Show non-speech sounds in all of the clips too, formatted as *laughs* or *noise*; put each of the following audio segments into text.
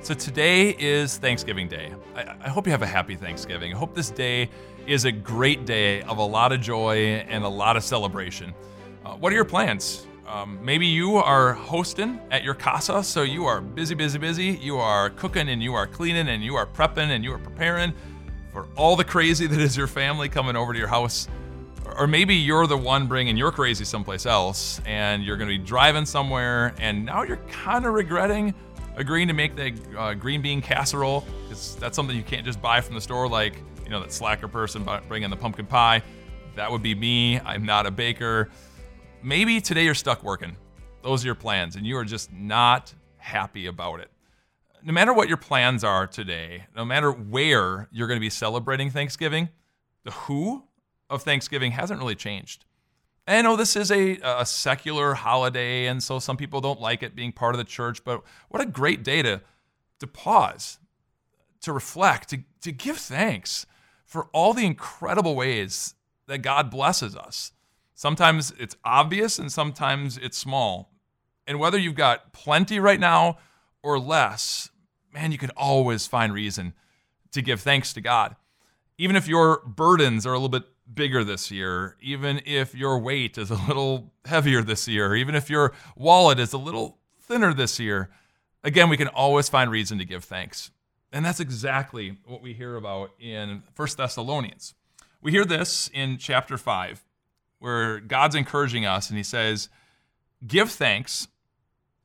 So today is Thanksgiving Day. I, I, hope you have a happy Thanksgiving. I hope this day is a great day of a lot of joy and a lot of celebration. Uh, what are your plans? Um, maybe you are hosting at your casa, so you are busy, busy, busy. You are cooking and you are cleaning and you are prepping and you are preparing for all the crazy that is your family coming over to your house. Or maybe you're the one bringing your crazy someplace else and you're to be driving somewhere and now you're kind of regretting agreeing to make the uh, green bean casserole because that's something you can't just buy from the store like, you know, that slacker person bringing the pumpkin pie. That would be me. I'm not a baker. Maybe today you're stuck working. Those are your plans and you are just not happy about it no matter what your plans are today, no matter where you're going to be celebrating Thanksgiving, the who of Thanksgiving hasn't really changed. I know this is a, a secular holiday, and so some people don't like it being part of the church, but what a great day to, to pause, to reflect, to, to give thanks for all the incredible ways that God blesses us. Sometimes it's obvious and sometimes it's small. And whether you've got plenty right now or less, man, you can always find reason to give thanks to God. Even if your burdens are a little bit bigger this year, even if your weight is a little heavier this year, even if your wallet is a little thinner this year, again, we can always find reason to give thanks. And that's exactly what we hear about in 1 Thessalonians. We hear this in chapter 5, where God's encouraging us and he says, Give thanks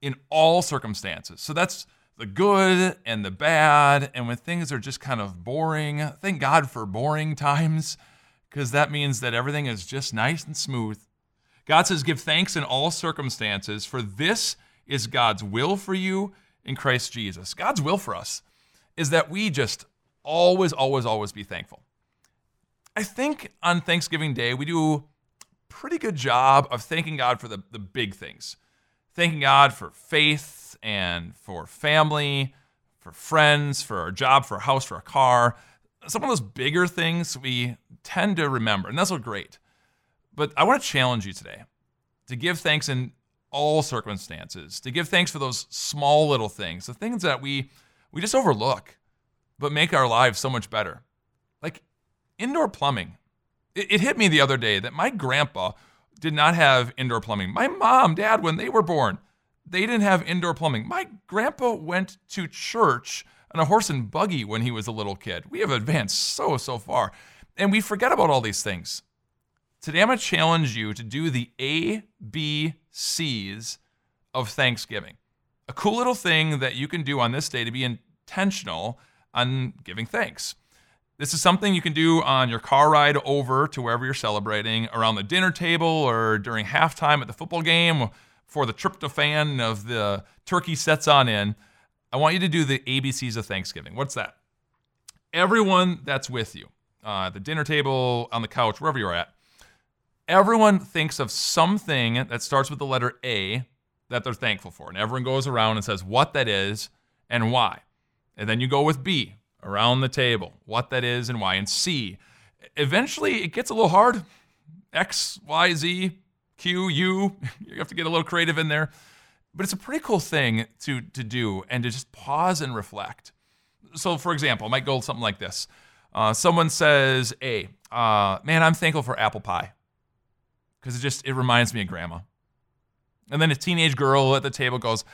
in all circumstances. So that's the good and the bad, and when things are just kind of boring. Thank God for boring times, because that means that everything is just nice and smooth. God says, Give thanks in all circumstances, for this is God's will for you in Christ Jesus. God's will for us is that we just always, always, always be thankful. I think on Thanksgiving Day, we do a pretty good job of thanking God for the, the big things thanking God for faith and for family, for friends, for our job, for a house, for a car. Some of those bigger things we tend to remember, and that's all great. But I want to challenge you today to give thanks in all circumstances, to give thanks for those small little things, the things that we we just overlook, but make our lives so much better. Like indoor plumbing. It, it hit me the other day that my grandpa did not have indoor plumbing. My mom, dad, when they were born, they didn't have indoor plumbing. My grandpa went to church on a horse and buggy when he was a little kid. We have advanced so, so far. And we forget about all these things. Today, I'm going to challenge you to do the A, B, C's of Thanksgiving. A cool little thing that you can do on this day to be intentional on giving thanks. This is something you can do on your car ride over to wherever you're celebrating, around the dinner table, or during halftime at the football game, before the tryptophan of the turkey sets on in. I want you to do the ABCs of Thanksgiving. What's that? Everyone that's with you, uh, the dinner table, on the couch, wherever you're at, everyone thinks of something that starts with the letter A that they're thankful for. And everyone goes around and says what that is and why. And then you go with B around the table, what that is and why. And C, eventually it gets a little hard. X, Y, Z, Q, U. *laughs* You have to get a little creative in there. But it's a pretty cool thing to, to do and to just pause and reflect. So, for example, I might go something like this. Uh, someone says, "Hey, uh, man, I'm thankful for apple pie because it just it reminds me of grandma." And then a teenage girl at the table goes,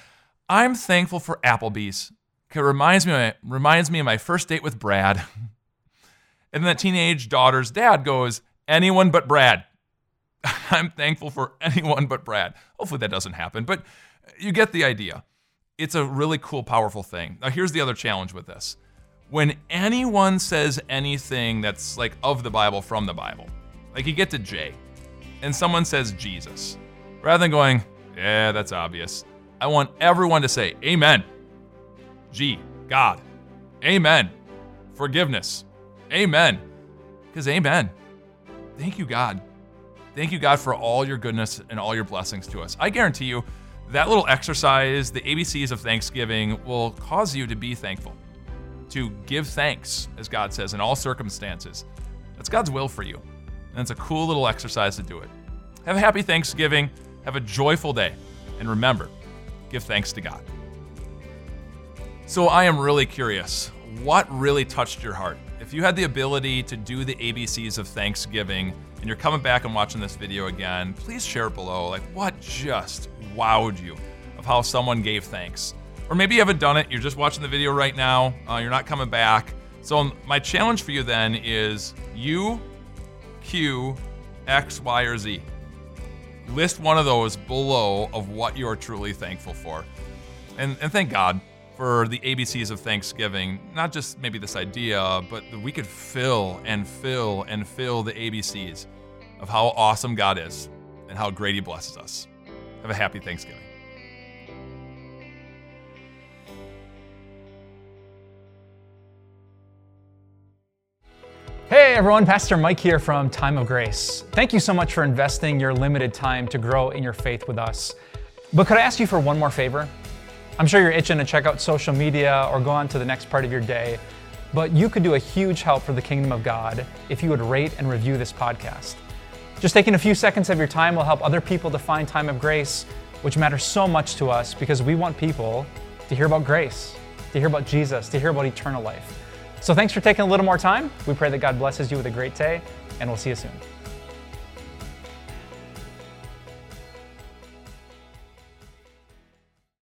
"I'm thankful for Applebee's it reminds me, my, reminds me of my first date with Brad. *laughs* and then that teenage daughter's dad goes, anyone but Brad. *laughs* I'm thankful for anyone but Brad. Hopefully that doesn't happen, but you get the idea. It's a really cool, powerful thing. Now, here's the other challenge with this. When anyone says anything that's like of the Bible from the Bible, like you get to J, and someone says Jesus, rather than going, yeah, that's obvious, I want everyone to say, Amen. G, God. Amen. Forgiveness. Amen. Because amen. Thank you, God. Thank you, God, for all your goodness and all your blessings to us. I guarantee you that little exercise, the ABCs of Thanksgiving, will cause you to be thankful, to give thanks, as God says, in all circumstances. That's God's will for you. And it's a cool little exercise to do it. Have a happy Thanksgiving. Have a joyful day. And remember, give thanks to God. So I am really curious what really touched your heart? If you had the ability to do the ABCs of Thanksgiving and you're coming back and watching this video again, please share it below. Like, what just wowed you of how someone gave thanks? Or maybe you haven't done it, you're just watching the video right now, uh, you're not coming back. So, my challenge for you then is U, Q, X, Y, or Z. List one of those below of what you are truly thankful for. And, and thank God for the ABCs of Thanksgiving, not just maybe this idea, but we could fill and fill and fill the ABCs of how awesome God is and how great He blesses us. Have a happy Thanksgiving. Hey everyone, Pastor Mike here from Time of Grace. Thank you so much for investing your limited time to grow in your faith with us. But could I ask you for one more favor? I'm sure you're itching to check out social media or go on to the next part of your day, but you could do a huge help for the kingdom of God if you would rate and review this podcast. Just taking a few seconds of your time will help other people to find time of grace, which matters so much to us because we want people to hear about grace, to hear about Jesus, to hear about eternal life. So thanks for taking a little more time. We pray that God blesses you with a great day, and we'll see you soon.